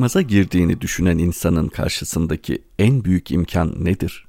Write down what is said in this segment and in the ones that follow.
çıkmaza girdiğini düşünen insanın karşısındaki en büyük imkan nedir?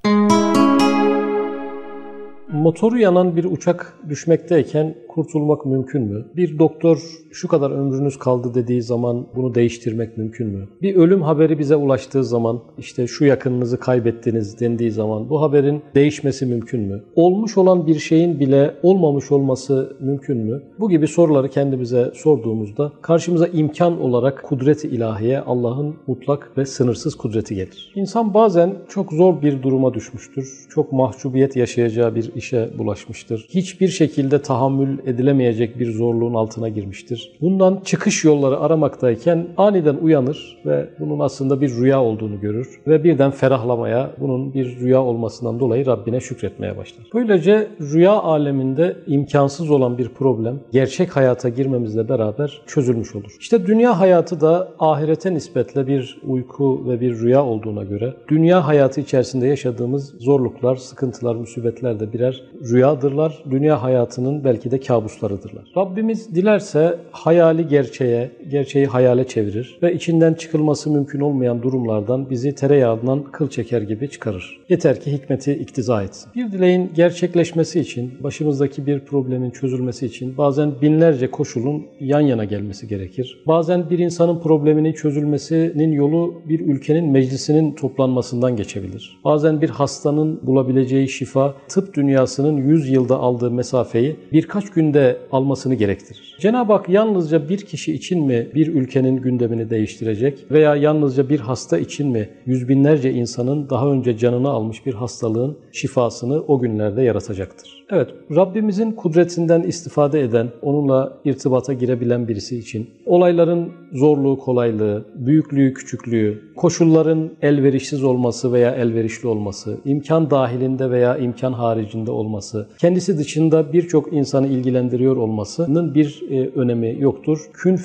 Motoru yanan bir uçak düşmekteyken kurtulmak mümkün mü? Bir doktor şu kadar ömrünüz kaldı dediği zaman bunu değiştirmek mümkün mü? Bir ölüm haberi bize ulaştığı zaman işte şu yakınınızı kaybettiniz dendiği zaman bu haberin değişmesi mümkün mü? Olmuş olan bir şeyin bile olmamış olması mümkün mü? Bu gibi soruları kendimize sorduğumuzda karşımıza imkan olarak kudret-i ilahiye Allah'ın mutlak ve sınırsız kudreti gelir. İnsan bazen çok zor bir duruma düşmüştür. Çok mahcubiyet yaşayacağı bir işe bulaşmıştır. Hiçbir şekilde tahammül edilemeyecek bir zorluğun altına girmiştir. Bundan çıkış yolları aramaktayken aniden uyanır ve bunun aslında bir rüya olduğunu görür ve birden ferahlamaya, bunun bir rüya olmasından dolayı Rabbine şükretmeye başlar. Böylece rüya aleminde imkansız olan bir problem gerçek hayata girmemizle beraber çözülmüş olur. İşte dünya hayatı da ahirete nispetle bir uyku ve bir rüya olduğuna göre dünya hayatı içerisinde yaşadığımız zorluklar, sıkıntılar, musibetler de birer rüyadırlar. Dünya hayatının belki de kabuslarıdırlar. Rabbimiz dilerse hayali gerçeğe, gerçeği hayale çevirir ve içinden çıkılması mümkün olmayan durumlardan bizi tereyağından kıl çeker gibi çıkarır. Yeter ki hikmeti iktiza etsin. Bir dileğin gerçekleşmesi için, başımızdaki bir problemin çözülmesi için bazen binlerce koşulun yan yana gelmesi gerekir. Bazen bir insanın probleminin çözülmesinin yolu bir ülkenin meclisinin toplanmasından geçebilir. Bazen bir hastanın bulabileceği şifa tıp dünyasının 100 yılda aldığı mesafeyi birkaç günde almasını gerektirir. Cenab-ı Hak yalnızca bir kişi için mi bir ülkenin gündemini değiştirecek veya yalnızca bir hasta için mi yüz binlerce insanın daha önce canını almış bir hastalığın şifasını o günlerde yaratacaktır. Evet, Rabbimizin kudretinden istifade eden, onunla irtibata girebilen birisi için olayların zorluğu, kolaylığı, büyüklüğü, küçüklüğü, koşulların elverişsiz olması veya elverişli olması, imkan dahilinde veya imkan haricinde olması, kendisi dışında birçok insanı ilgilendiriyor olmasının bir e, önemi yoktur. Kün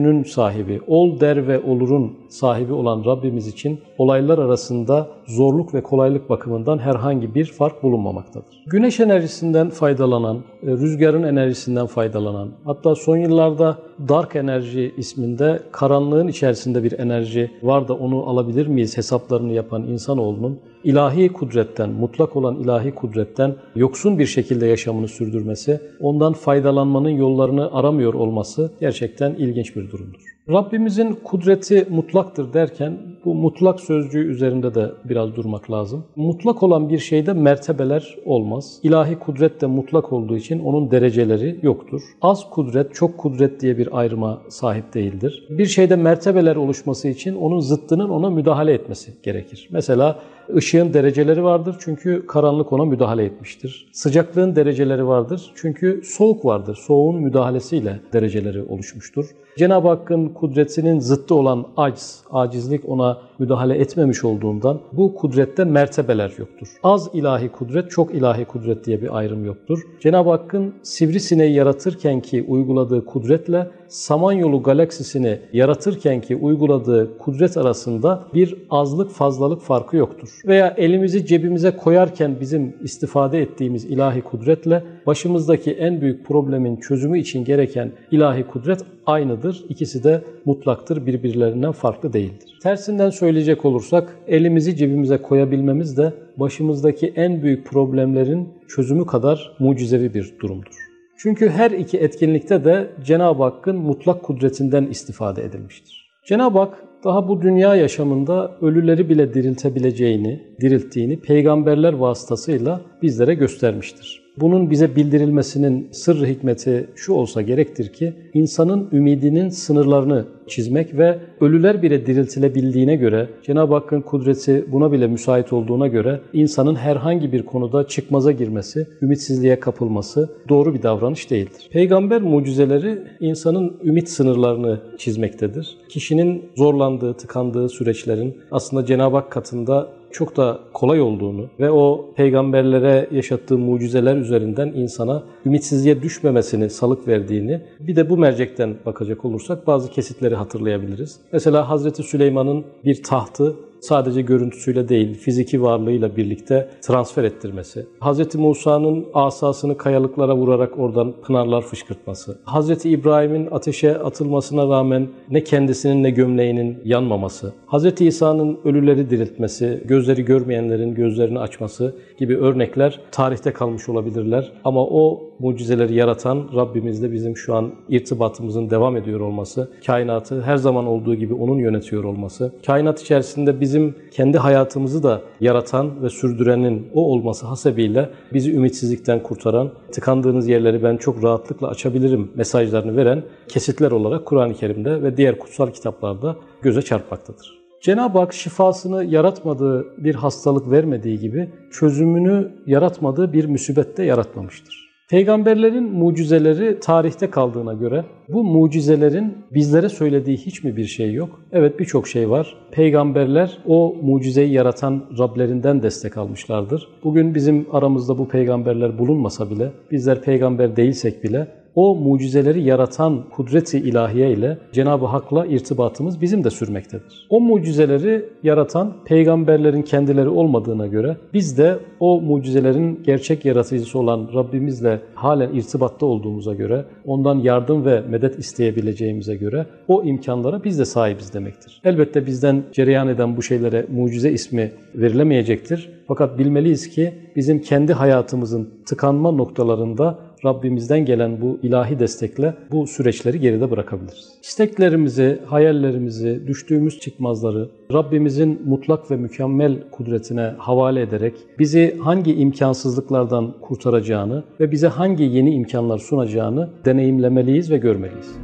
feyekünün sahibi, ol der ve olurun sahibi olan Rabbimiz için olaylar arasında zorluk ve kolaylık bakımından herhangi bir fark bulunmamaktadır. Güneş enerjisinden faydalanan, e, rüzgarın enerjisinden faydalanan, hatta son yıllarda dark enerji isminde karanlığın içerisinde bir enerji var da onu alabilir miyiz hesaplarını yapan insanoğlunun ilahi kudretten, mutlak olan ilahi kudretten yoksun bir şekilde yaşamını sürdürmesi, ondan faydalanmanın yollarını aramıyor olması gerçekten ilginç bir durumdur. Rabbimizin kudreti mutlaktır derken bu mutlak sözcüğü üzerinde de biraz durmak lazım. Mutlak olan bir şeyde mertebeler olmaz. İlahi kudret de mutlak olduğu için onun dereceleri yoktur. Az kudret, çok kudret diye bir ayrıma sahip değildir. Bir şeyde mertebeler oluşması için onun zıttının ona müdahale etmesi gerekir. Mesela ışığın dereceleri vardır çünkü karanlık ona müdahale etmiştir. Sıcaklığın dereceleri vardır çünkü soğuk vardır. Soğuğun müdahalesiyle dereceleri oluşmuştur. Cenab-ı Hakk'ın kudretinin zıttı olan aciz, acizlik ona müdahale etmemiş olduğundan bu kudrette mertebeler yoktur. Az ilahi kudret, çok ilahi kudret diye bir ayrım yoktur. Cenab-ı Hakk'ın sivrisineği yaratırken ki uyguladığı kudretle Samanyolu galaksisini yaratırken ki uyguladığı kudret arasında bir azlık fazlalık farkı yoktur. Veya elimizi cebimize koyarken bizim istifade ettiğimiz ilahi kudretle başımızdaki en büyük problemin çözümü için gereken ilahi kudret aynıdır. İkisi de mutlaktır, birbirlerinden farklı değildir. Tersinden söyleyecek olursak elimizi cebimize koyabilmemiz de başımızdaki en büyük problemlerin çözümü kadar mucizevi bir durumdur. Çünkü her iki etkinlikte de Cenab-ı Hakk'ın mutlak kudretinden istifade edilmiştir. Cenab-ı Hak daha bu dünya yaşamında ölüleri bile diriltebileceğini, dirilttiğini peygamberler vasıtasıyla bizlere göstermiştir. Bunun bize bildirilmesinin sırrı hikmeti şu olsa gerektir ki insanın ümidinin sınırlarını çizmek ve ölüler bile diriltilebildiğine göre Cenab-ı Hakk'ın kudreti buna bile müsait olduğuna göre insanın herhangi bir konuda çıkmaza girmesi, ümitsizliğe kapılması doğru bir davranış değildir. Peygamber mucizeleri insanın ümit sınırlarını çizmektedir. Kişinin zorlandığı, tıkandığı süreçlerin aslında Cenab-ı Hak katında çok da kolay olduğunu ve o peygamberlere yaşattığı mucizeler üzerinden insana ümitsizliğe düşmemesini salık verdiğini bir de bu mercekten bakacak olursak bazı kesitleri hatırlayabiliriz. Mesela Hazreti Süleyman'ın bir tahtı sadece görüntüsüyle değil, fiziki varlığıyla birlikte transfer ettirmesi. Hz. Musa'nın asasını kayalıklara vurarak oradan pınarlar fışkırtması. Hz. İbrahim'in ateşe atılmasına rağmen ne kendisinin ne gömleğinin yanmaması. Hz. İsa'nın ölüleri diriltmesi, gözleri görmeyenlerin gözlerini açması gibi örnekler tarihte kalmış olabilirler. Ama o mucizeleri yaratan Rabbimizle bizim şu an irtibatımızın devam ediyor olması, kainatı her zaman olduğu gibi O'nun yönetiyor olması, kainat içerisinde bizim kendi hayatımızı da yaratan ve sürdürenin O olması hasebiyle bizi ümitsizlikten kurtaran, tıkandığınız yerleri ben çok rahatlıkla açabilirim mesajlarını veren kesitler olarak Kur'an-ı Kerim'de ve diğer kutsal kitaplarda göze çarpmaktadır. Cenab-ı Hak şifasını yaratmadığı bir hastalık vermediği gibi çözümünü yaratmadığı bir musibette yaratmamıştır. Peygamberlerin mucizeleri tarihte kaldığına göre bu mucizelerin bizlere söylediği hiç mi bir şey yok? Evet birçok şey var. Peygamberler o mucizeyi yaratan Rablerinden destek almışlardır. Bugün bizim aramızda bu peygamberler bulunmasa bile, bizler peygamber değilsek bile o mucizeleri yaratan kudreti ilahiye ile Cenab-ı Hak'la irtibatımız bizim de sürmektedir. O mucizeleri yaratan peygamberlerin kendileri olmadığına göre biz de o mucizelerin gerçek yaratıcısı olan Rabbimizle halen irtibatta olduğumuza göre, ondan yardım ve medet isteyebileceğimize göre o imkanlara biz de sahibiz demektir. Elbette bizden cereyan eden bu şeylere mucize ismi verilemeyecektir. Fakat bilmeliyiz ki bizim kendi hayatımızın tıkanma noktalarında Rabbimizden gelen bu ilahi destekle bu süreçleri geride bırakabiliriz. İsteklerimizi, hayallerimizi, düştüğümüz çıkmazları Rabbimizin mutlak ve mükemmel kudretine havale ederek bizi hangi imkansızlıklardan kurtaracağını ve bize hangi yeni imkanlar sunacağını deneyimlemeliyiz ve görmeliyiz.